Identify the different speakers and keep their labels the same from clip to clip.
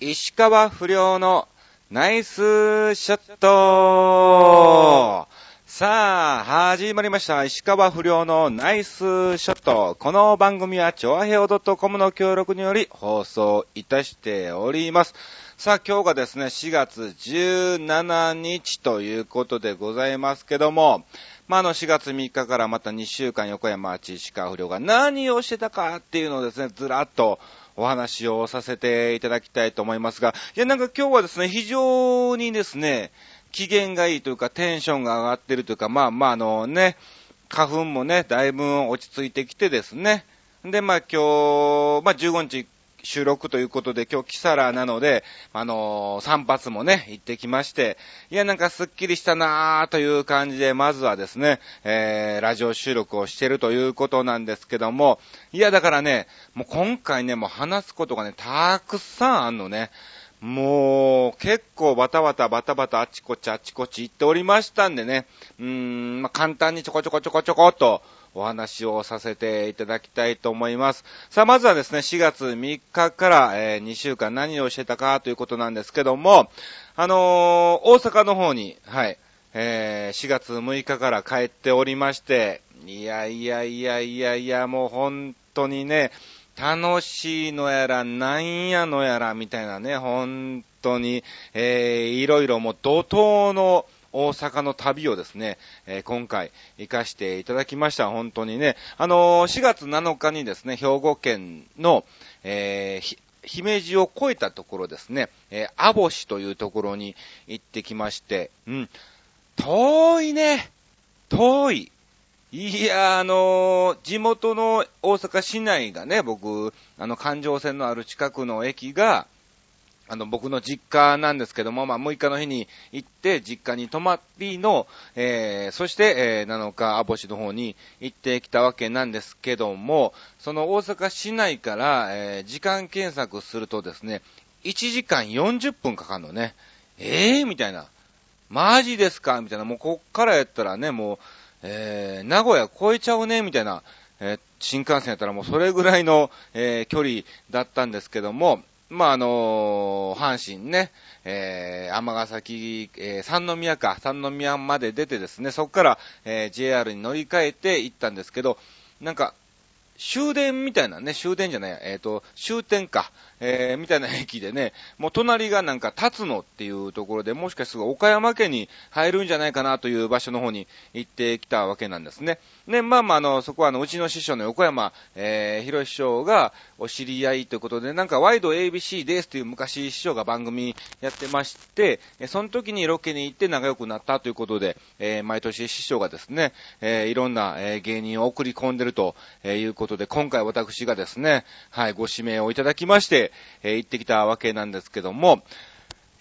Speaker 1: 石川不良のナイスショットさあ、始まりました。石川不良のナイスショット。この番組は、チョアヘオ .com の協力により放送いたしております。さあ、今日がですね、4月17日ということでございますけども、まあ、あの、4月3日からまた2週間横山町石川不良が何をしてたかっていうのをですね、ずらっとお話をさせていただきたいと思いますが、いや、なんか今日はですね、非常にですね、機嫌がいいというか、テンションが上がってるというか、まあまあ、あのね、花粉もね、だいぶ落ち着いてきてですね。で、まあ今日、まあ15日収録ということで、今日キサラなので、あのー、散髪もね、行ってきまして、いや、なんかスッキリしたなーという感じで、まずはですね、えー、ラジオ収録をしてるということなんですけども、いや、だからね、もう今回ね、もう話すことがね、たくさんあんのね。もう、結構バタバタバタバタあちこちあちこち行っておりましたんでね、うーん、まあ、簡単にちょこちょこちょこちょこっとお話をさせていただきたいと思います。さあ、まずはですね、4月3日から、え、2週間何をしてたかということなんですけども、あの、大阪の方に、はい、え、4月6日から帰っておりまして、いやいやいやいやいや、もう本当にね、楽しいのやら、なんやのやら、みたいなね、本当に、えー、いろいろもう怒涛の大阪の旅をですね、えー、今回行かしていただきました。本当にね。あのー、4月7日にですね、兵庫県の、えー、姫路を越えたところですね、えー、アボシというところに行ってきまして、うん。遠いね。遠い。いや、あのー、地元の大阪市内がね、僕、あの、環状線のある近くの駅が、あの、僕の実家なんですけども、まあ、6日の日に行って、実家に泊まりの、えー、そして、えー、7日、網干の方に行ってきたわけなんですけども、その大阪市内から、えー、時間検索するとですね、1時間40分かかるのね。ええー、みたいな。マジですか？みたいな。もうこっからやったらね、もう、えー、名古屋超えちゃうね、みたいな、えー、新幹線やったらもうそれぐらいの、えー、距離だったんですけども、まあ、あのー、阪神ね、えー、尼崎、えー、三宮か、三宮まで出てですね、そこから、えー、JR に乗り換えて行ったんですけど、なんか、終電みたいなね、終電じゃない、えっ、ー、と、終点か、えー、みたいな駅でね、もう隣がなんか立つのっていうところで、もしかすると岡山県に入るんじゃないかなという場所の方に行ってきたわけなんですね。ね、まあまあ、あの、そこはあの、うちの師匠の横山、えー、広師匠がお知り合いということで、なんかワイド ABC ですという昔師匠が番組やってまして、その時にロケに行って仲良くなったということで、えー、毎年師匠がですね、えー、いろんな、えー、芸人を送り込んでるということということで、今回私がですね、はい、ご指名をいただきまして、えー、行ってきたわけなんですけども、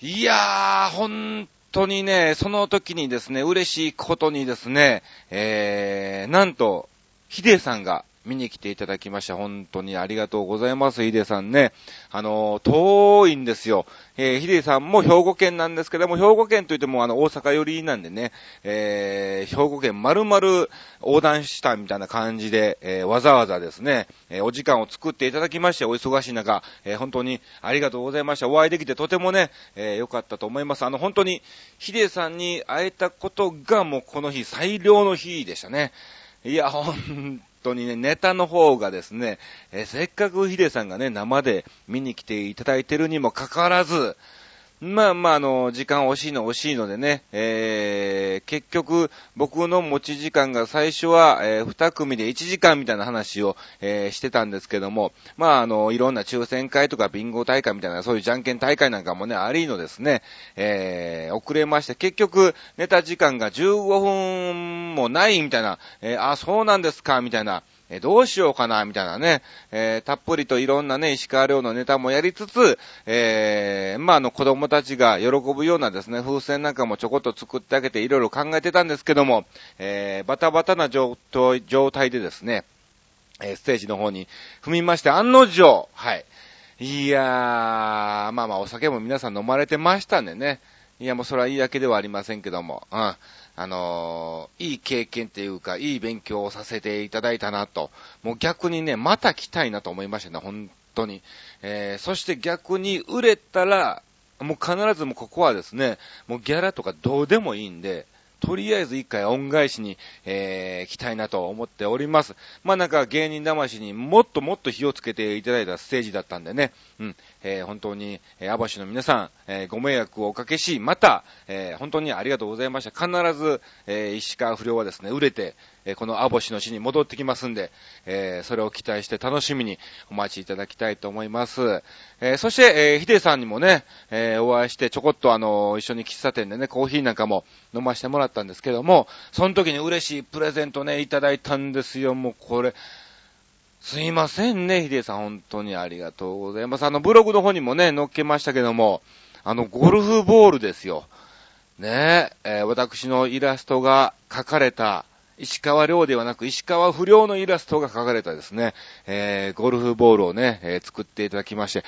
Speaker 1: いやー、本当にね、その時にですね、嬉しいことにですね、えー、なんと、ヒデさんが見に来ていただきました。本当にありがとうございます、ヒデさんね。あの、遠いんですよ。えー、ヒデさんも兵庫県なんですけども、兵庫県といってもあの、大阪寄りなんでね、えー、兵庫県丸々横断したみたいな感じで、えー、わざわざですね、えー、お時間を作っていただきまして、お忙しい中、えー、本当にありがとうございました。お会いできてとてもね、えー、良かったと思います。あの、本当に、ヒデさんに会えたことがもうこの日最良の日でしたね。いや、ほん当にね、ネタの方がですね、えー、せっかくヒデさんがね、生で見に来ていただいてるにもかかわらず、まあまあ、あの、時間惜しいの惜しいのでね、えー、結局、僕の持ち時間が最初は、えー、2組で1時間みたいな話を、えー、してたんですけども、まあ、あの、いろんな抽選会とかビンゴ大会みたいな、そういうじゃんけん大会なんかもね、ありのですね、えー、遅れまして、結局、ネタ時間が15分もないみたいな、えー、あ、そうなんですか、みたいな、えどうしようかな、みたいなね、えー、たっぷりといろんなね、石川遼のネタもやりつつ、えー、まあ、あの、子供たちが喜ぶようなですね、風船なんかもちょこっと作ってあげていろいろ考えてたんですけども、えー、バタバタな状態でですね、えステージの方に踏みまして、案の定、はい。いやー、まあまあ、お酒も皆さん飲まれてましたんでね。いや、もうそれはいいだけではありませんけども、うん。あのー、いい経験っていうか、いい勉強をさせていただいたなと。もう逆にね、また来たいなと思いましたね、本当に。えー、そして逆に売れたら、もう必ずもうここはですね、もうギャラとかどうでもいいんで、とりあえず一回恩返しに、えー、来たいなと思っております。まあなんか芸人魂にもっともっと火をつけていただいたステージだったんでね、うん、えー、本当に、えー、網走の皆さん、えー、ご迷惑をおかけし、また、えー、本当にありがとうございました。必ず、えー、石川不良はですね、売れて、えこのアボシの地に戻ってきますんで、えそれを期待して楽しみにお待ちいただきたいと思います。えそして、えヒデさんにもね、えお会いしてちょこっとあの、一緒に喫茶店でね、コーヒーなんかも飲ませてもらったんですけども、その時に嬉しいプレゼントね、いただいたんですよ。もうこれ、すいませんね、ヒデさん。本当にありがとうございます。あの、ブログの方にもね、載っけましたけども、あの、ゴルフボールですよ。ねえ、えー、私のイラストが描かれた、石川亮ではなく石川不良のイラストが描かれたですね、えー、ゴルフボールをね、えー、作っていただきまして、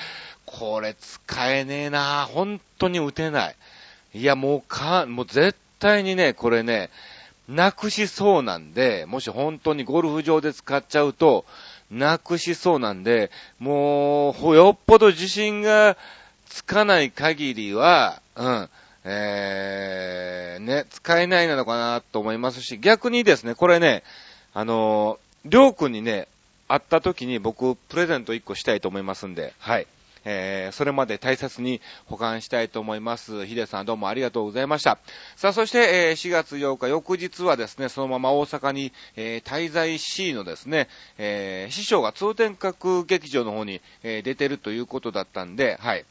Speaker 1: これ使えねえな。本当に打てない。いや、もうか、もう絶対にね、これね、なくしそうなんで、もし本当にゴルフ場で使っちゃうと、なくしそうなんで、もう、よっぽど自信がつかない限りは、うん、えー、ね、使えないなのかなと思いますし、逆にですね、これね、あのー、りょうくんにね、会った時に僕、プレゼント1個したいと思いますんで、はい。えー、それまで大切に保管したいと思います。ヒデさんどうもありがとうございました。さあ、そして、えー、4月8日、翌日はですね、そのまま大阪に、えー、滞在しのですね、えー、師匠が通天閣劇場の方に、えー、出てるということだったんで、はい。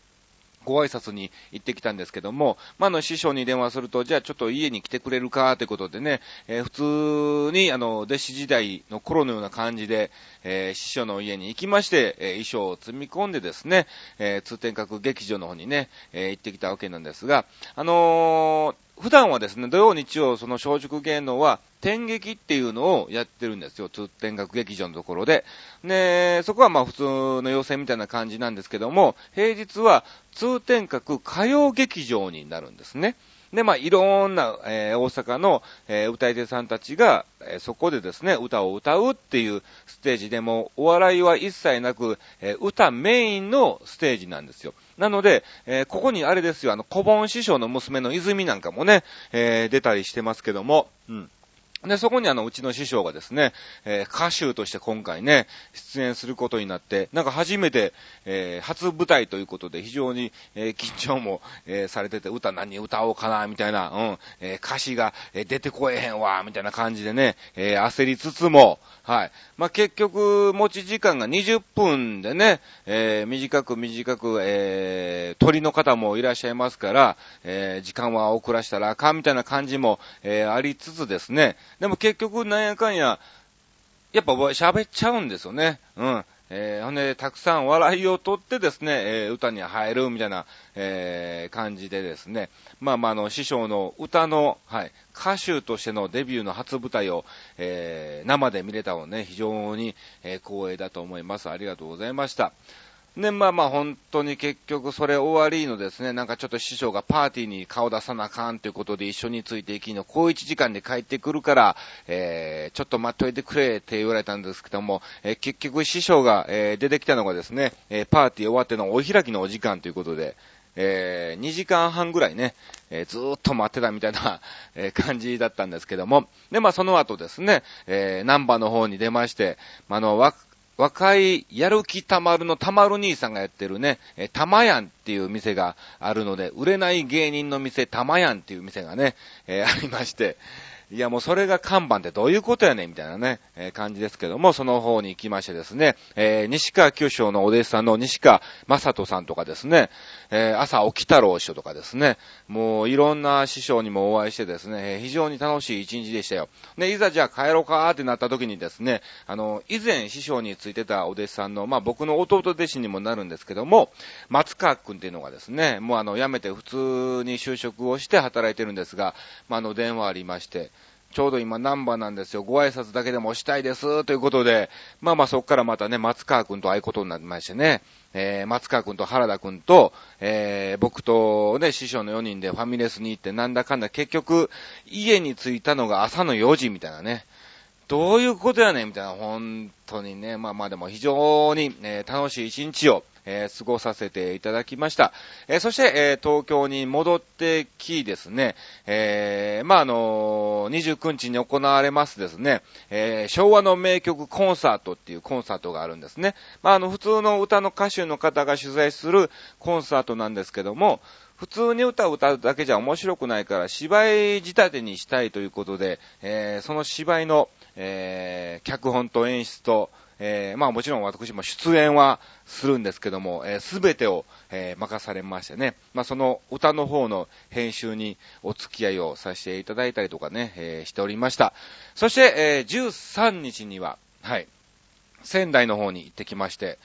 Speaker 1: ご挨拶に行ってきたんですけども、まあ、の、師匠に電話すると、じゃあちょっと家に来てくれるかということでね、えー、普通に、あの、弟子時代の頃のような感じで、えー、師匠の家に行きまして、えー、衣装を積み込んでですね、え通天閣劇場の方にね、え行ってきたわけなんですが、あの普段はですね、土曜日曜、その小竹芸能は、天劇っていうのをやってるんですよ。通天閣劇場のところで。で、そこはまあ普通の要請みたいな感じなんですけども、平日は通天閣歌謡劇場になるんですね。で、まあ、いろんな、えー、大阪の、えー、歌い手さんたちが、えー、そこでですね、歌を歌うっていうステージでも、お笑いは一切なく、え歌メインのステージなんですよ。なので、えここにあれですよ、あの、小盆師匠の娘の泉なんかもね、え出たりしてますけども、うん。で、そこにあの、うちの師匠がですね、えー、歌手として今回ね、出演することになって、なんか初めて、えー、初舞台ということで非常に、えー、緊張も、えされてて、歌何歌おうかな、みたいな、うん、え歌詞が、え出てこえへんわ、みたいな感じでね、え焦りつつも、はい。まあ、結局、持ち時間が20分でね、え短く短く、え鳥の方もいらっしゃいますから、え時間は遅らしたらあかん、みたいな感じも、えありつつですね、でも結局なんやかんや、やっぱ喋っちゃうんですよね。うん。えー、ほんで、たくさん笑いをとってですね、えー、歌に入るみたいな、えー、感じでですね、まあまあ、あの、師匠の歌の、はい、歌手としてのデビューの初舞台を、えー、生で見れたのね、非常に、え、光栄だと思います。ありがとうございました。で、まあまあ本当に結局それ終わりのですね、なんかちょっと師匠がパーティーに顔出さなあかんということで一緒についていきの、こう1時間で帰ってくるから、えー、ちょっと待っといてくれって言われたんですけども、えー、結局師匠が、えー、出てきたのがですね、えー、パーティー終わってのお開きのお時間ということで、えー、2時間半ぐらいね、えー、ずーっと待ってたみたいな、えー、感じだったんですけども、で、まあその後ですね、えー、ナンバーの方に出まして、あの、わ若いやる気たまるのたまる兄さんがやってるね、たまやんっていう店があるので、売れない芸人の店、たまやんっていう店がね、えー、ありまして、いやもうそれが看板ってどういうことやねんみたいなね、えー、感じですけども、その方に行きましてですね、えー、西川九章のお弟子さんの西川正人さんとかですね、えー、朝起き太郎師匠とかですね、もういろんな師匠にもお会いしてですね、非常に楽しい一日でしたよ。で、いざじゃあ帰ろうかってなった時にですね、あの、以前師匠についてたお弟子さんの、まあ僕の弟弟子にもなるんですけども、松川くんっていうのがですね、もうあの、辞めて普通に就職をして働いてるんですが、まああの、電話ありまして、ちょうど今ナンバーなんですよ。ご挨拶だけでもしたいです。ということで、まあまあそこからまたね、松川くんと会うことになりましてね、えー、松川くんと原田くんと、えー、僕とね、師匠の4人でファミレスに行ってなんだかんだ結局、家に着いたのが朝の4時みたいなね。どういうことやねんみたいな、本当にね、まあまあでも非常に、え、楽しい一日を、えー、過ごさせていただきました。えー、そして、え東京に戻ってきですね、えまああの29日に行われますですね、え昭和の名曲コンサートっていうコンサートがあるんですね。まああの、普通の歌の歌手の方が取材するコンサートなんですけども、普通に歌を歌うだけじゃ面白くないから芝居仕立てにしたいということで、えー、その芝居の、えー、脚本と演出と、えー、まあもちろん私も出演はするんですけども、えー、てを、えー、任されましてね、まあその歌の方の編集にお付き合いをさせていただいたりとかね、えー、しておりました。そして、えー、13日には、はい、仙台の方に行ってきまして、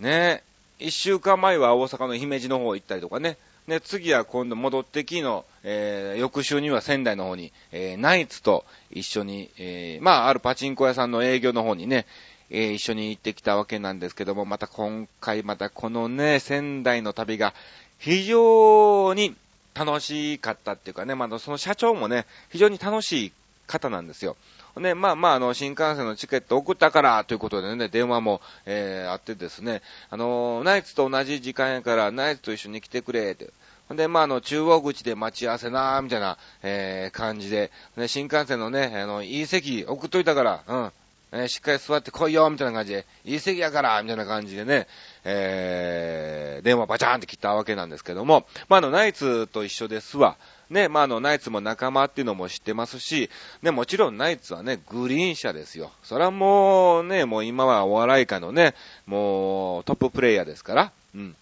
Speaker 1: ね、一週間前は大阪の姫路の方行ったりとかね、で、次は今度戻ってきの、えー、翌週には仙台の方に、えー、ナイツと一緒に、えー、まあ、あるパチンコ屋さんの営業の方にね、えー、一緒に行ってきたわけなんですけども、また今回またこのね、仙台の旅が非常に楽しかったっていうかね、まあ、その社長もね、非常に楽しい方なんですよ。ね、まあまあ、あの、新幹線のチケット送ったから、ということでね、電話も、えー、あってですね、あの、ナイツと同じ時間やから、ナイツと一緒に来てくれ、って。ほんで、まあ、あの、中央口で待ち合わせなみたいな、えー、感じで、ね、新幹線のね、あの、いい席送っといたから、うん。えー、しっかり座って来いよ、みたいな感じで、いい席やから、みたいな感じでね、えー、電話バチャーンって切ったわけなんですけども、まあ、の、ナイツと一緒ですわ。ね、まあ、あの、ナイツも仲間っていうのも知ってますし、ね、もちろんナイツはね、グリーン車ですよ。それはもうね、もう今はお笑い界のね、もうトッププレイヤーですから、うん。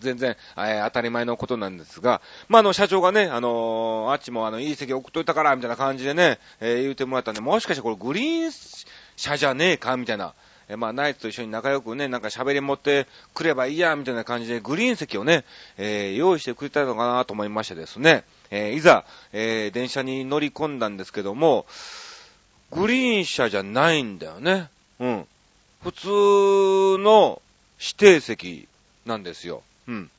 Speaker 1: 全然、えー、当たり前のことなんですが、まあ、あの、社長がね、あのー、あっちもあの、いい席送っといたから、みたいな感じでね、えー、言うてもらったんで、もしかしてこれグリーン車じゃねえかみたいな。えまあ、ナイツと一緒に仲良くね、なんか喋り持ってくればいいや、みたいな感じで、グリーン席をね、えー、用意してくれたのかなと思いましてですね、えー、いざ、えー、電車に乗り込んだんですけども、グリーン車じゃないんだよね。うん。普通の指定席なんですよ。うん。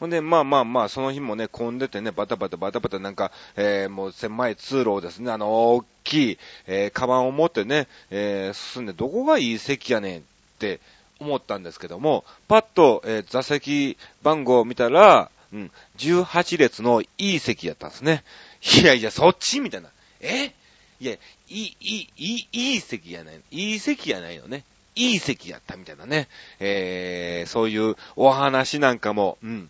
Speaker 1: ほんで、まあまあまあ、その日もね、混んでてね、バタバタバタバタなんか、えー、もう狭い通路をですね、あの、大きい、えー、カバンを持ってね、えー、進んで、どこがいい席やねんって思ったんですけども、パッと、えー、座席番号を見たら、うん、18列のいい席やったんですね。いやいや、そっちみたいな。え？いや、いい、いい、いい、席やない。いい席やないよね。いい席やったみたいなね。えー、そういうお話なんかも、うん、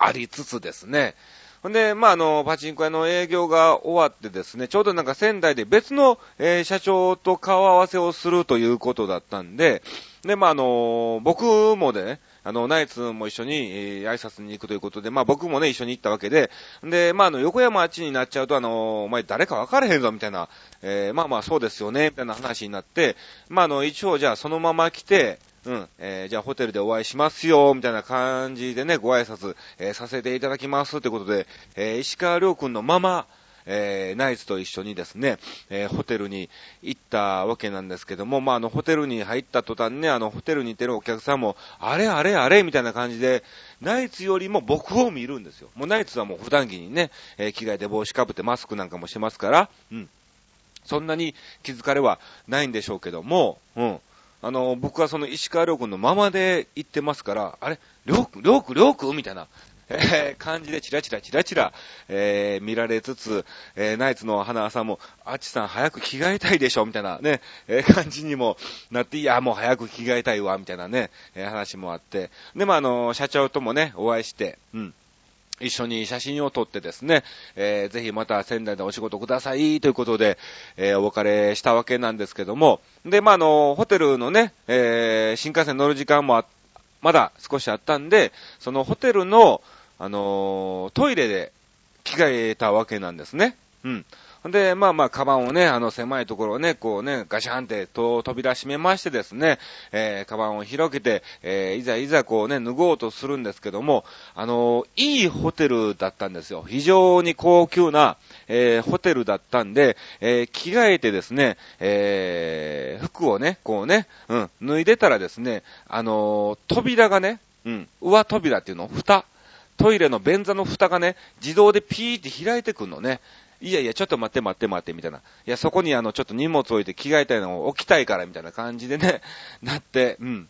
Speaker 1: ありつつですね。ほんで、まあ、あの、パチンコ屋の営業が終わってですね、ちょうどなんか仙台で別の、えー、社長と顔合わせをするということだったんで、で、まあ、あの、僕もね、あの、ナイツも一緒に、えー、挨拶に行くということで、まあ僕もね、一緒に行ったわけで、で、まああの、横山あっちになっちゃうと、あの、お前誰か分かれへんぞ、みたいな、えー、まあまあそうですよね、みたいな話になって、まああの、一応じゃあそのまま来て、うん、えー、じゃあホテルでお会いしますよ、みたいな感じでね、ご挨拶、えー、させていただきますってことで、えー、石川亮君のまま、えー、ナイツと一緒にですね、えー、ホテルに行ったわけなんですけども、まあ、あの、ホテルに入った途端ね、あの、ホテルにいてるお客さんも、あれあれあれみたいな感じで、ナイツよりも僕を見るんですよ。もうナイツはもう普段着にね、えー、着替えて帽子かぶってマスクなんかもしてますから、うん。そんなに気づかれはないんでしょうけども、うん。あの、僕はその石川亮君のままで行ってますから、あれ？亮君、亮君、亮君みたいな、えー、感じでチラチラチラチラ、えー、見られつつ、えー、ナイツの花さんも、あっちさん早く着替えたいでしょ？みたいなね、えー、感じにもなって、いや、もう早く着替えたいわ、みたいなね、えー、話もあって。で、まあ、あの、社長ともね、お会いして、うん。一緒に写真を撮ってですね、えー、ぜひまた仙台でお仕事くださいということで、えー、お別れしたわけなんですけども、で、まあ、あの、ホテルのね、えー、新幹線乗る時間もまだ少しあったんで、そのホテルの、あのトイレで着替えたわけなんですね。うん。で、まあまあ、カバンをね、あの狭いところをね、こうね、ガシャンってと扉閉めましてですね、えー、カバンを広げて、えー、いざいざこうね、脱ごうとするんですけども、あのー、いいホテルだったんですよ。非常に高級な、えー、ホテルだったんで、えー、着替えてですね、えー、服をね、こうね、うん、脱いでたらですね、あのー、扉がね、うん、上扉っていうの、蓋？トイレの便座の蓋がね、自動でピーって開いてくんのね。いやいや、ちょっと待って待って待って、みたいな。いや、そこにあの、ちょっと荷物置いて着替えたいのを置きたいから、みたいな感じでね、なって、うん。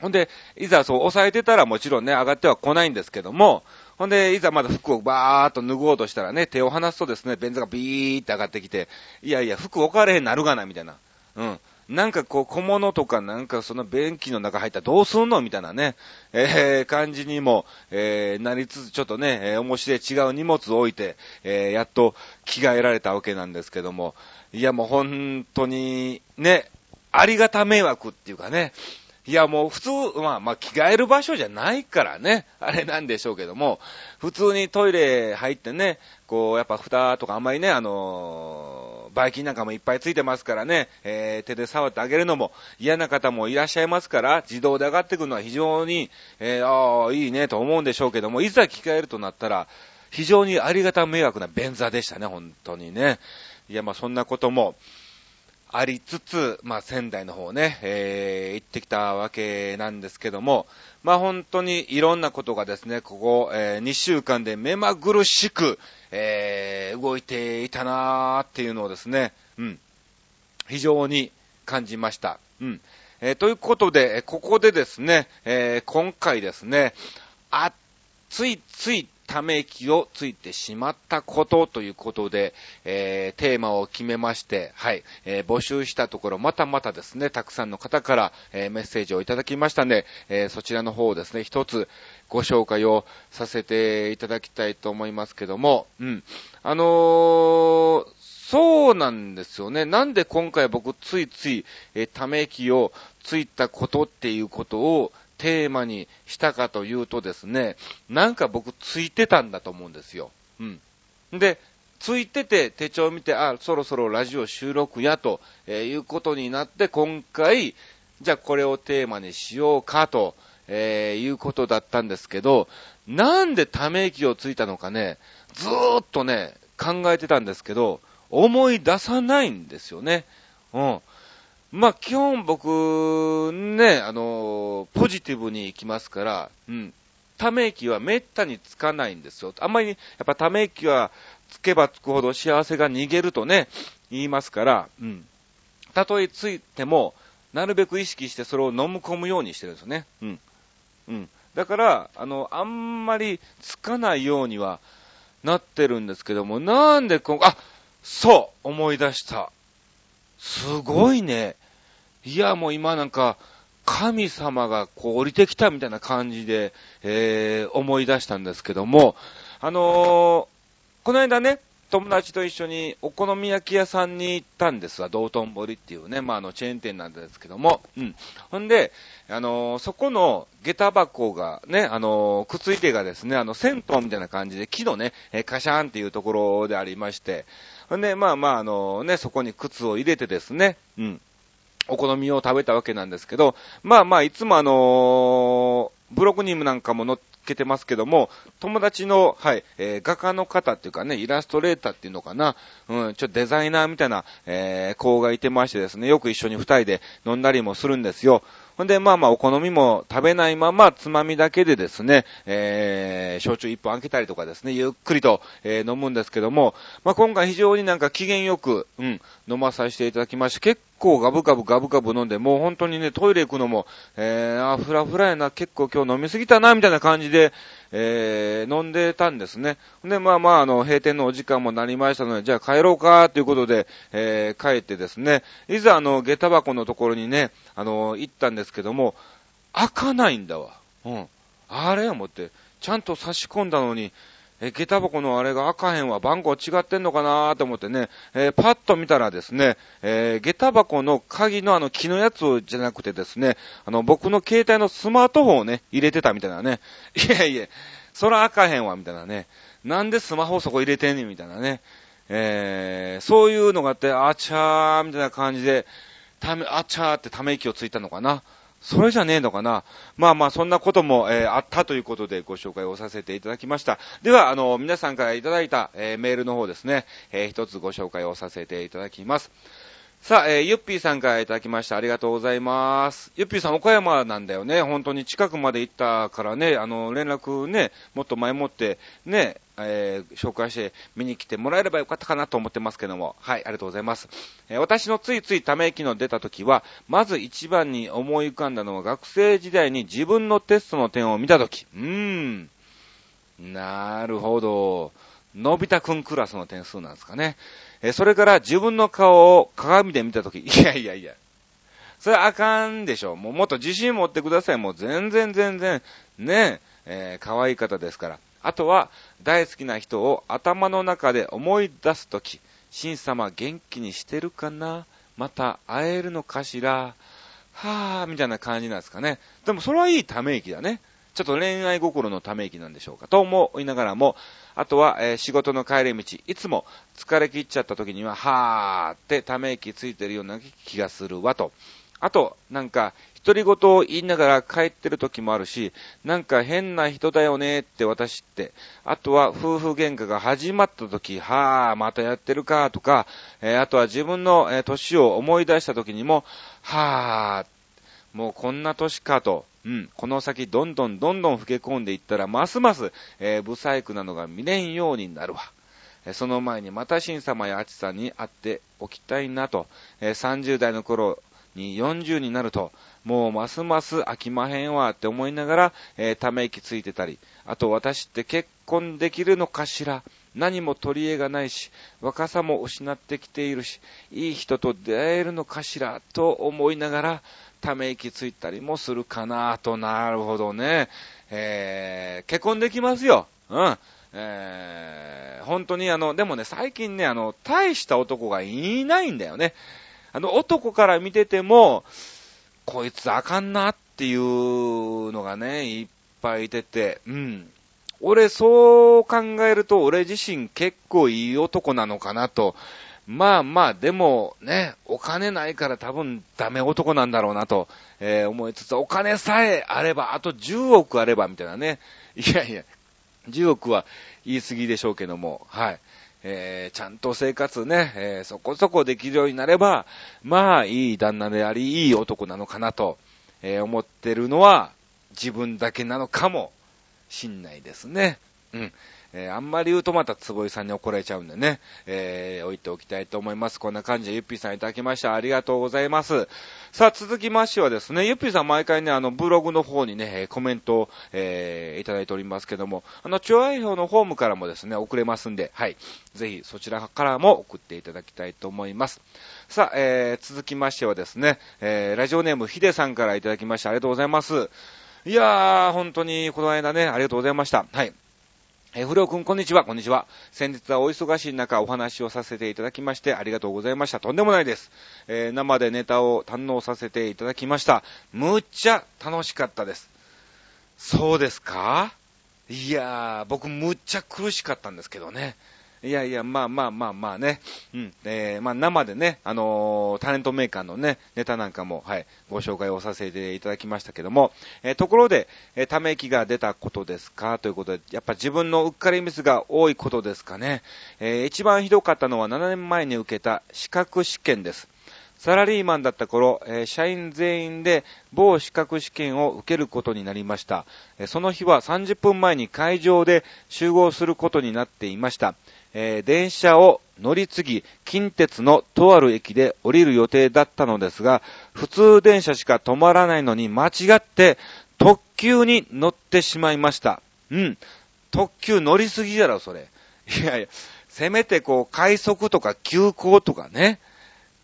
Speaker 1: ほんで、いざそう、押さえてたらもちろんね、上がっては来ないんですけども、ほんで、いざまだ服をバーっと脱ごうとしたらね、手を離すとですね、便座がビーって上がってきて、いやいや、服置かれへんなるがな、みたいな。うん。なんかこう、小物とかなんかその便器の中入ったらどうすんのみたいなね、えー、感じにも、えー、なりつつ、ちょっとね、えー、面白い違う荷物を置いて、えー、やっと着替えられたわけなんですけども、いやもう本当に、ね、ありがた迷惑っていうかね、いや、もう普通、まあまあ着替える場所じゃないからね、あれなんでしょうけども、普通にトイレ入ってね、こう、やっぱ蓋とかあんまりね、あのー、バイキンなんかもいっぱいついてますからね、えー、手で触ってあげるのも嫌な方もいらっしゃいますから、自動で上がってくるのは非常に、えー、ああ、いいねと思うんでしょうけども、いざ着替えるとなったら、非常にありがた迷惑な便座でしたね、本当にね。いや、まあそんなことも、ありつつ、まあ、仙台の方ね、えー、行ってきたわけなんですけども、まあ、本当にいろんなことがですね、ここ、えー、2週間で目まぐるしく、えー、動いていたなーっていうのをですね、うん、非常に感じました。うん。えー、ということで、ここでですね、えー、今回ですね、あついついため息をついてしまったことということで、えー、テーマを決めまして、はい、えー、募集したところ、またまたですね、たくさんの方から、えー、メッセージをいただきましたので、えそちらの方をですね、一つご紹介をさせていただきたいと思いますけども、うん。あのそうなんですよね。なんで今回僕ついつい、えため息をついたことっていうことを、テーマにしたかというとですね、なんか僕ついてたんだと思うんですよ。うん。で、ついてて手帳を見て、あ、そろそろラジオ収録やと、えー、いうことになって今回、じゃあこれをテーマにしようかと、えー、いうことだったんですけど、なんでため息をついたのかね、ずーっとね、考えてたんですけど、思い出さないんですよね。うん。まあ、基本僕、ね、あの、ポジティブに行きますから、うん。ため息はめったにつかないんですよ。あんまり、やっぱため息はつけばつくほど幸せが逃げるとね、言いますから、うん。たとえついても、なるべく意識してそれを飲み込むようにしてるんですよね。うん。うん。だから、あの、あんまりつかないようにはなってるんですけども、なんでこあ、そう思い出した。すごいね。いや、もう今なんか、神様がこう降りてきたみたいな感じで、えー、思い出したんですけども、あのー、この間ね、友達と一緒にお好み焼き屋さんに行ったんですわ、道頓堀っていうね、まあ、あの、チェーン店なんですけども、うん。ほんで、あのー、そこの下駄箱がね、あのー、くっついてがですね、あの、銭湯みたいな感じで木のね、えー、カシャーンっていうところでありまして、ほんで、まあまあ、あのね、そこに靴を入れてですね、うん。お好みを食べたわけなんですけど、まあまあ、いつもあのブログにもなんかも載ってけてますけども、友達の、はい、えー、画家の方っていうかね、イラストレーターっていうのかな、うん、ちょっとデザイナーみたいな、えー、子がいてましてですね、よく一緒に二人で飲んだりもするんですよ。ほんで、まあまあ、お好みも食べないまま、つまみだけでですね、えー、焼酎一本開けたりとかですね、ゆっくりと、えー、飲むんですけども、まあ今回非常になんか機嫌よく、うん、飲まさせていただきまして、結構ガブガブガブガブ飲んで、もう本当にね、トイレ行くのも、えー、あ、フラフラやな、結構今日飲みすぎたな、みたいな感じで、えー、飲んでたんですね。で、まあまあ、あの、閉店のお時間もなりましたので、じゃあ帰ろうか、ということで、えー、帰ってですね、いざあの、下駄箱のところにね、あの、行ったんですけども、開かないんだわ。うん。あれ？や思って、ちゃんと差し込んだのに、え、下駄箱のあれが開かへんわ、番号違ってんのかなーと思ってね、えー、パッと見たらですね、えー、下駄箱の鍵のあの木のやつじゃなくてですね、あの、僕の携帯のスマートフォンをね、入れてたみたいなね。いやいや、そら開かへんわ、みたいなね。なんでスマホそこ入れてんねん、みたいなね。えー、そういうのがあって、あちゃー、みたいな感じで、ため、あちゃーってため息をついたのかな。それじゃねえのかなまあまあ、そんなことも、えー、あったということでご紹介をさせていただきました。では、あの、皆さんからいただいた、えー、メールの方ですね、えー、一つご紹介をさせていただきます。さあ、えー、ゆっぴーさんからいただきました。ありがとうございます。ゆっぴーさん、岡山なんだよね。本当に近くまで行ったからね、あの、連絡ね、もっと前もって、ね、えー、紹介して見に来てもらえればよかったかなと思ってますけども。はい、ありがとうございます。えー、私のついついため息の出た時は、まず一番に思い浮かんだのは学生時代に自分のテストの点を見た時。うーん。なるほど。のび太くんクラスの点数なんですかね。えそれから自分の顔を鏡で見たとき、いやいやいや、それあかんでしょ。もうもっと自信持ってください。もう全然全然、ねえ、えー、可愛い方ですから。あとは、大好きな人を頭の中で思い出すとき、神様元気にしてるかな？また会えるのかしら？はぁ、みたいな感じなんですかね。でもそれはいいため息だね。ちょっと恋愛心のため息なんでしょうか。と思いながらも、あとは、えー、仕事の帰り道、いつも疲れ切っちゃった時には、はーってため息ついてるような気がするわと。あと、なんか、独り言を言いながら帰ってる時もあるし、なんか変な人だよねって私って。あとは夫婦喧嘩が始まった時、はぁ、またやってるかとか、えー、あとは自分の、えー、年を思い出した時にも、はぁ、もうこんな年かと。うん、この先どんどんどんどん老け込んでいったら、ますます、えー、ブサイクなのが見れんようになるわ。えその前にまた新様やあちさんに会っておきたいなと、えー、30代の頃に40になると、もうますます飽きまへんわって思いながら、えー、ため息ついてたり、あと私って結婚できるのかしら何も取り柄がないし、若さも失ってきているし、いい人と出会えるのかしらと思いながら、ため息ついたりもするかなと、なるほどね。えー、結婚できますよ。うん。えー、本当にあの、でもね、最近ね、あの、大した男がいないんだよね。あの、男から見てても、こいつあかんなっていうのがね、いっぱい出て、うん。俺、そう考えると、俺自身結構いい男なのかなと、まあまあ、でもね、お金ないから多分ダメ男なんだろうなと、えー、思いつつ、お金さえあれば、あと10億あれば、みたいなね。いやいや、10億は言い過ぎでしょうけども、はい。えー、ちゃんと生活ね、えー、そこそこできるようになれば、まあ、いい旦那であり、いい男なのかなと、えー、思ってるのは、自分だけなのかもしんないですね。うん。えー、あんまり言うとまた坪井さんに怒られちゃうんでね、えー、置いておきたいと思います。こんな感じでゆっぴーさんいただきました。ありがとうございます。さあ、続きましてはですね、ゆっぴーさん毎回ね、あの、ブログの方にね、コメントを、えー、いただいておりますけども、あの、調和表のホームからもですね、送れますんで、はい。ぜひ、そちらからも送っていただきたいと思います。さあ、えー、続きましてはですね、えー、ラジオネームヒデさんからいただきました。ありがとうございます。いやー、本当に、この間ね、ありがとうございました。はい。えー、不良くん、こんにちは、こんにちは。先日はお忙しい中、お話をさせていただきまして、ありがとうございました。とんでもないです。えー、生でネタを堪能させていただきました。むっちゃ楽しかったです。そうですか？いやー、僕むっちゃ苦しかったんですけどね。いやいや、まあまあまあまあね。うん。えー、まあ生でね、あのー、タレントメーカーのね、ネタなんかも、はい、ご紹介をさせていただきましたけども、えー、ところで、えー、ため息が出たことですか？ということで、やっぱ自分のうっかりミスが多いことですかね？えー、一番ひどかったのは7年前に受けた資格試験です。サラリーマンだった頃、えー、社員全員で某資格試験を受けることになりました。えー、その日は30分前に会場で集合することになっていました。えー、電車を乗り継ぎ、近鉄のとある駅で降りる予定だったのですが、普通電車しか止まらないのに間違って特急に乗ってしまいました。うん。特急乗りすぎだろ、それ。いやいや、せめてこう、快速とか急行とかね。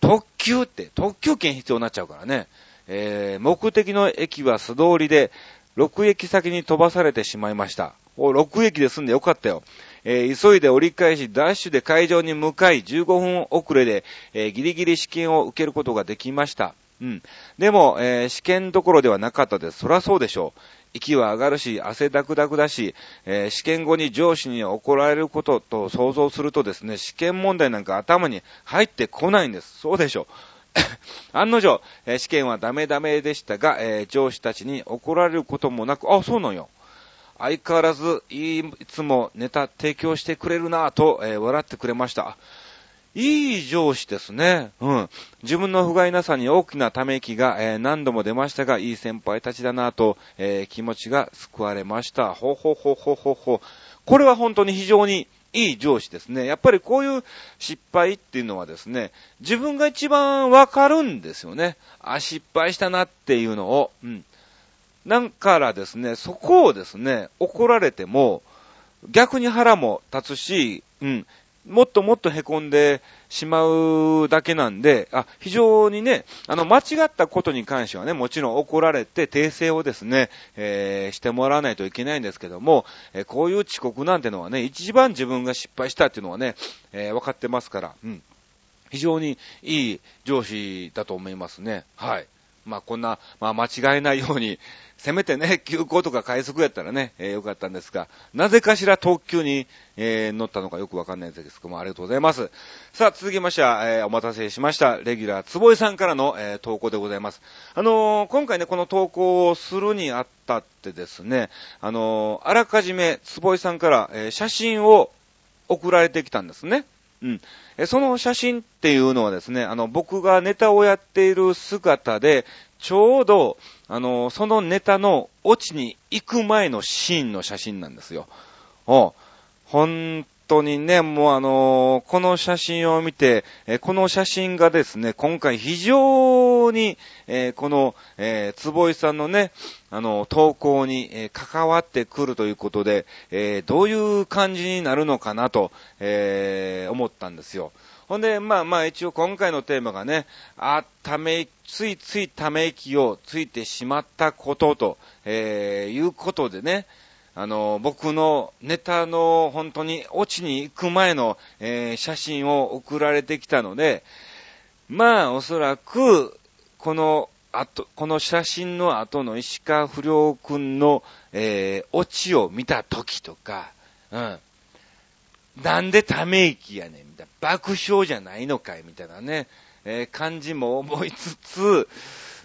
Speaker 1: 特急って、特急券必要になっちゃうからね。えー、目的の駅は素通りで、6駅先に飛ばされてしまいました。お、6駅で済んでよかったよ。えー、急いで折り返し、ダッシュで会場に向かい、15分遅れで、えー、ギリギリ試験を受けることができました。うん。でも、えー、試験どころではなかったです。そらそうでしょう。息は上がるし、汗だくだくだし、えー、試験後に上司に怒られることと想像するとですね、試験問題なんか頭に入ってこないんです。そうでしょう。案の定、試験はダメダメでしたが、えー、上司たちに怒られることもなく、あ、そうなんよ。相変わらずいつもネタ提供してくれるなぁと、えー、笑ってくれました。いい上司ですね。うん。自分の不甲斐なさに大きなため息が、えー、何度も出ましたが、いい先輩たちだなぁと、えー、気持ちが救われました。ほほほほほほ。これは本当に非常にいい上司ですね。やっぱりこういう失敗っていうのはですね、自分が一番わかるんですよね。あ、失敗したなっていうのを。うん。だからですね、そこをですね、怒られても、逆に腹も立つし、うん、もっともっと凹んでしまうだけなんで、あ、非常にね、あの、間違ったことに関してはね、もちろん怒られて訂正をですね、えー、してもらわないといけないんですけども、えー、こういう遅刻なんてのはね、一番自分が失敗したっていうのはね、えー、分かってますから、うん。非常にいい上司だと思いますね。はい。まあ、こんな、まあ、間違えないように、せめてね、急行とか快速やったらね、えー、よかったんですが、なぜかしら特急に、えー、乗ったのかよくわかんないですけども、ありがとうございます。さあ、続きましては、えー、お待たせしました、レギュラー、つぼいさんからの、えー、投稿でございます。あのー、今回ね、この投稿をするにあったってですね、あのー、あらかじめ、つぼいさんから、えー、写真を送られてきたんですね。うん。え、その写真っていうのはですね、あの、僕がネタをやっている姿で、ちょうど、あの、そのネタのオチに行く前のシーンの写真なんですよ。お本当にね、もうあのこの写真を見て、えこの写真がですね、今回非常に、えこの、え、坪井さんのね、あの、投稿に、え関わってくるということで、えどういう感じになるのかなと、え思ったんですよ。ほんで、まあまあ一応今回のテーマがね、あ、ため、ついついため息をついてしまったことと、えー、いうことでね、あの、僕のネタの本当に落ちに行く前の、えー、写真を送られてきたので、まあおそらく、この後、この写真の後の石川不良くんの、えー、オチを見た時とか、うん。なんでため息やねん、みたいな。爆笑じゃないのかい、みたいなね、えー、感じも思いつつ、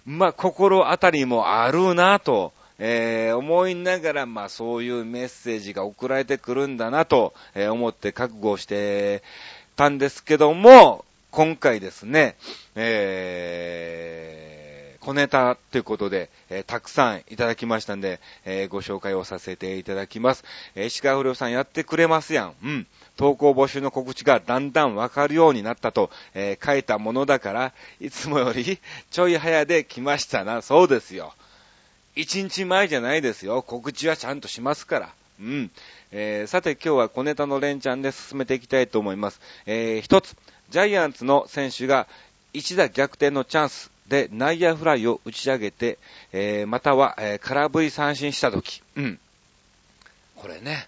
Speaker 1: まあ、心当たりもあるなと、えー、思いながら、まあ、そういうメッセージが送られてくるんだなと、えー、思って覚悟してたんですけども、今回ですね、えー、小ネタということで、えー、たくさんいただきましたんで、えー、ご紹介をさせていただきます。えー、石川不良さんやってくれますやん。うん。投稿募集の告知がだんだんわかるようになったと、えー、書いたものだから、いつもよりちょい早で来ましたな。そうですよ。一日前じゃないですよ。告知はちゃんとしますから。うん。えー、さて今日は小ネタの連チャンで進めていきたいと思います。えー、一つ、ジャイアンツの選手が一打逆転のチャンスで内野フライを打ち上げて、えー、または、えー、空振り三振したとき。うん。これね。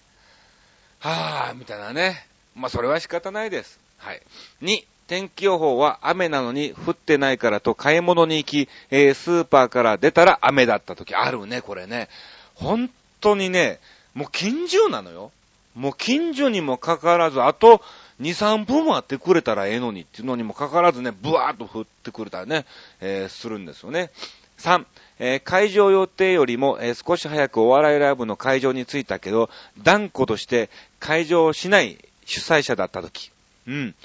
Speaker 1: はぁ、みたいなね。まあ、それは仕方ないです。はい。2、天気予報は雨なのに降ってないからと買い物に行き、えー、スーパーから出たら雨だった時あるね、これね。本当にね、もう近所なのよ。もう近所にもかかわらず、あと2、3分待ってくれたらええのにっていうのにもかかわらずね、ブワーっと降ってくれたらね、えー、するんですよね。3、えー、会場予定よりも、えー、少し早くお笑いライブの会場に着いたけど、断固として会場しない主催者だった時。うん。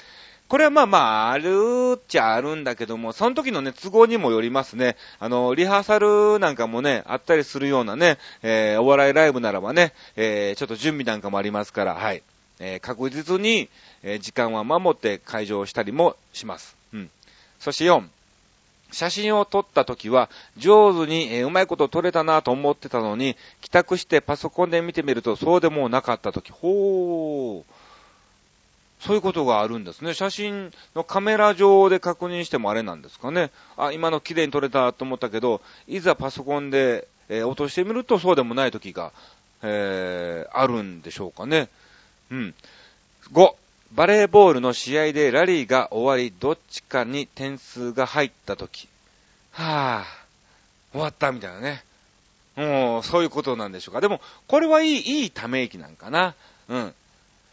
Speaker 1: これはまあまあ、あるっちゃあるんだけども、その時のね、都合にもよりますね。あの、リハーサルなんかもね、あったりするようなね、えー、お笑いライブならばね、えー、ちょっと準備なんかもありますから、はい。えー、確実に、え、時間は守って会場をしたりもします。うん。そして4、写真を撮った時は、上手に、え、うまいこと撮れたなと思ってたのに、帰宅してパソコンで見てみると、そうでもなかった時、ほー。そういうことがあるんですね。写真のカメラ上で確認してもあれなんですかね。あ、今の綺麗に撮れたと思ったけど、いざパソコンで、えー、落としてみるとそうでもない時が、えー、あるんでしょうかね。うん。5、バレーボールの試合でラリーが終わり、どっちかに点数が入った時。はぁ、終わったみたいなね。もう、そういうことなんでしょうか。でも、これはいい、いいため息なんかな。うん。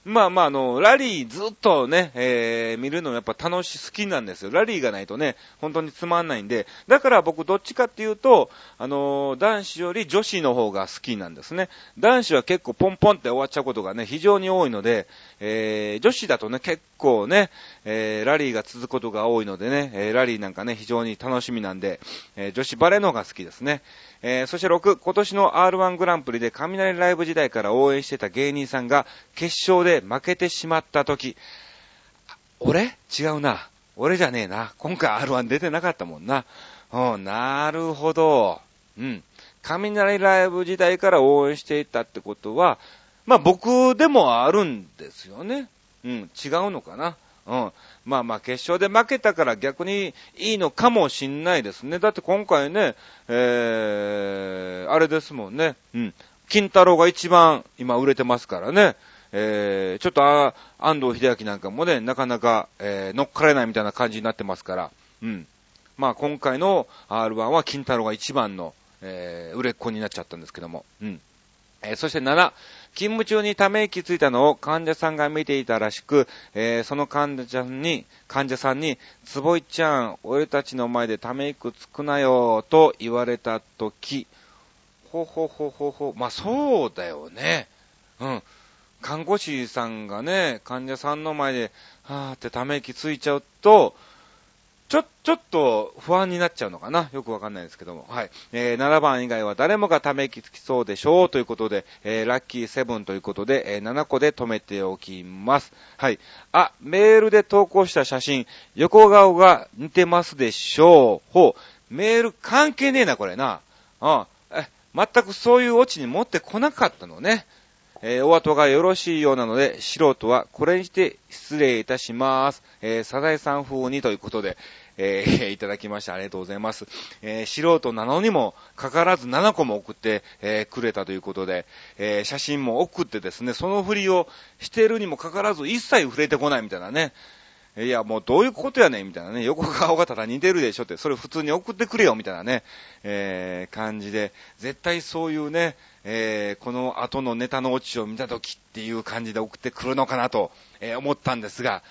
Speaker 1: まあまあ、あの、ラリーずっとね、えー、見るのやっぱ楽し、好きなんですよ。ラリーがないとね、本当につまんないんで、だから僕どっちかっていうと、あのー、男子より女子の方が好きなんですね。男子は結構ポンポンって終わっちゃうことがね、非常に多いので、えー、女子だとね、結構ね、えー、ラリーが続くことが多いのでね、えー、ラリーなんかね、非常に楽しみなんで、えー、女子バレーの方が好きですね。えー、そして6、今年の R1 グランプリで雷ライブ時代から応援してた芸人さんが決勝でで負けてしまった時、俺？違うな。俺じゃねえな。今回 R1 出てなかったもんな。うん、なるほど。うん。雷ライブ時代から応援していたってことは、まあ僕でもあるんですよね。うん、違うのかな。うん。まあまあ決勝で負けたから逆にいいのかもしんないですね。だって今回ね、えー、あれですもんね。うん。金太郎が一番今売れてますからね。えー、ちょっとあ、安藤秀明なんかもね、なかなか、えー、乗っかれないみたいな感じになってますから。うん。まあ今回の R1 は金太郎が一番の、えー、売れっ子になっちゃったんですけども。うん。えー、そして7、勤務中にため息ついたのを患者さんが見ていたらしく、えー、その患者さんに、患者さんに、つぼいちゃん、俺たちの前でため息つくなよ、と言われたとき、ほほほほほ、まあ、そうだよね。うん。看護師さんがね、患者さんの前で、はーってため息ついちゃうと、ちょ、ちょっと不安になっちゃうのかなよくわかんないですけども。はい。えー、7番以外は誰もがため息つきそうでしょうということで、えー、ラッキーセブンということで、えー、7個で止めておきます。はい。あ、メールで投稿した写真、横顔が似てますでしょう。ほう。メール関係ねえな、これな。うん。え、全くそういうオチに持ってこなかったのね。えー、お後がよろしいようなので、素人はこれにして失礼いたします。えー、サザエさん風にということで、えー、いただきまして。ありがとうございます。えー、素人なのにもかからず7個も送って、えー、くれたということで、え、写真も送ってですね、その振りをしてるにもかかわらず一切触れてこないみたいなね。いや、もうどういうことやねんみたいなね。横顔がただ似てるでしょって、それ普通に送ってくれよみたいなね、えー、感じで、絶対そういうね、えー、この後のネタのオチを見たときっていう感じで送ってくるのかなと、えー、思ったんですが、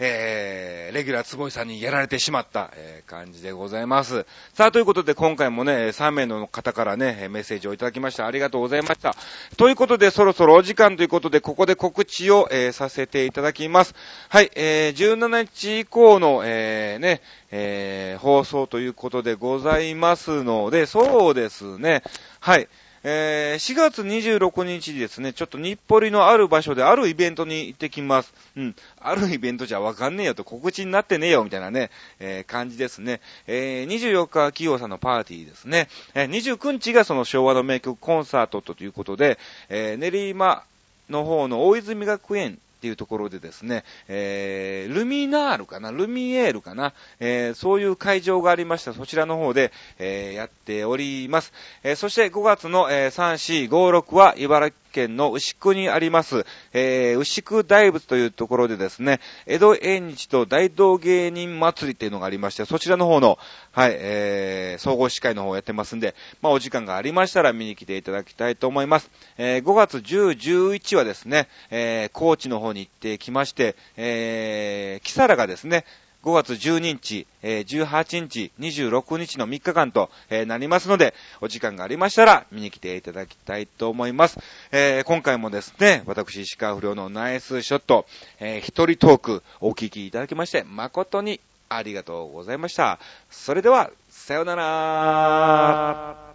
Speaker 1: えー、レギュラー坪井さんにやられてしまった、えー、感じでございます。さあ、ということで今回もね、3名の方からね、メッセージをいただきました。ありがとうございました。ということで、そろそろお時間ということで、ここで告知を、えー、させていただきます。はい、えー、17日以降の、えー、ね、えー、放送ということでございますので、そうですね、はい、えー、4月26日ですね、ちょっと日暮里のある場所であるイベントに行ってきます。うん。あるイベントじゃわかんねえよと告知になってねえよみたいなね、えー、感じですね。えー、24日企業さんのパーティーですね。えー、29日がその昭和の名曲コンサートということで、えー、練馬の方の大泉学園っていうところでですね、えー、ルミナールかな、ルミエールかな、えー、そういう会場がありました。そちらの方で、えー、やっております。えー、そして5月の、え、3、4、5、6は茨城県の牛久にあります、えー、牛久大仏というところでですね、江戸縁日と大道芸人祭りっていうのがありまして、そちらの方の、はい、えー、総合司会の方をやってますんで、まあお時間がありましたら見に来ていただきたいと思います。えー、5月10、11はですね、えー、高知の方に行ってきまして、えー、キサラがですね、5月12日、えー、18日、26日の3日間と、えー、なりますので、お時間がありましたら見に来ていただきたいと思います。えー、今回もですね、私、石川不良のナイスショット、えー、一人トークお聞きいただきまして、誠にありがとうございました。それでは、さようなら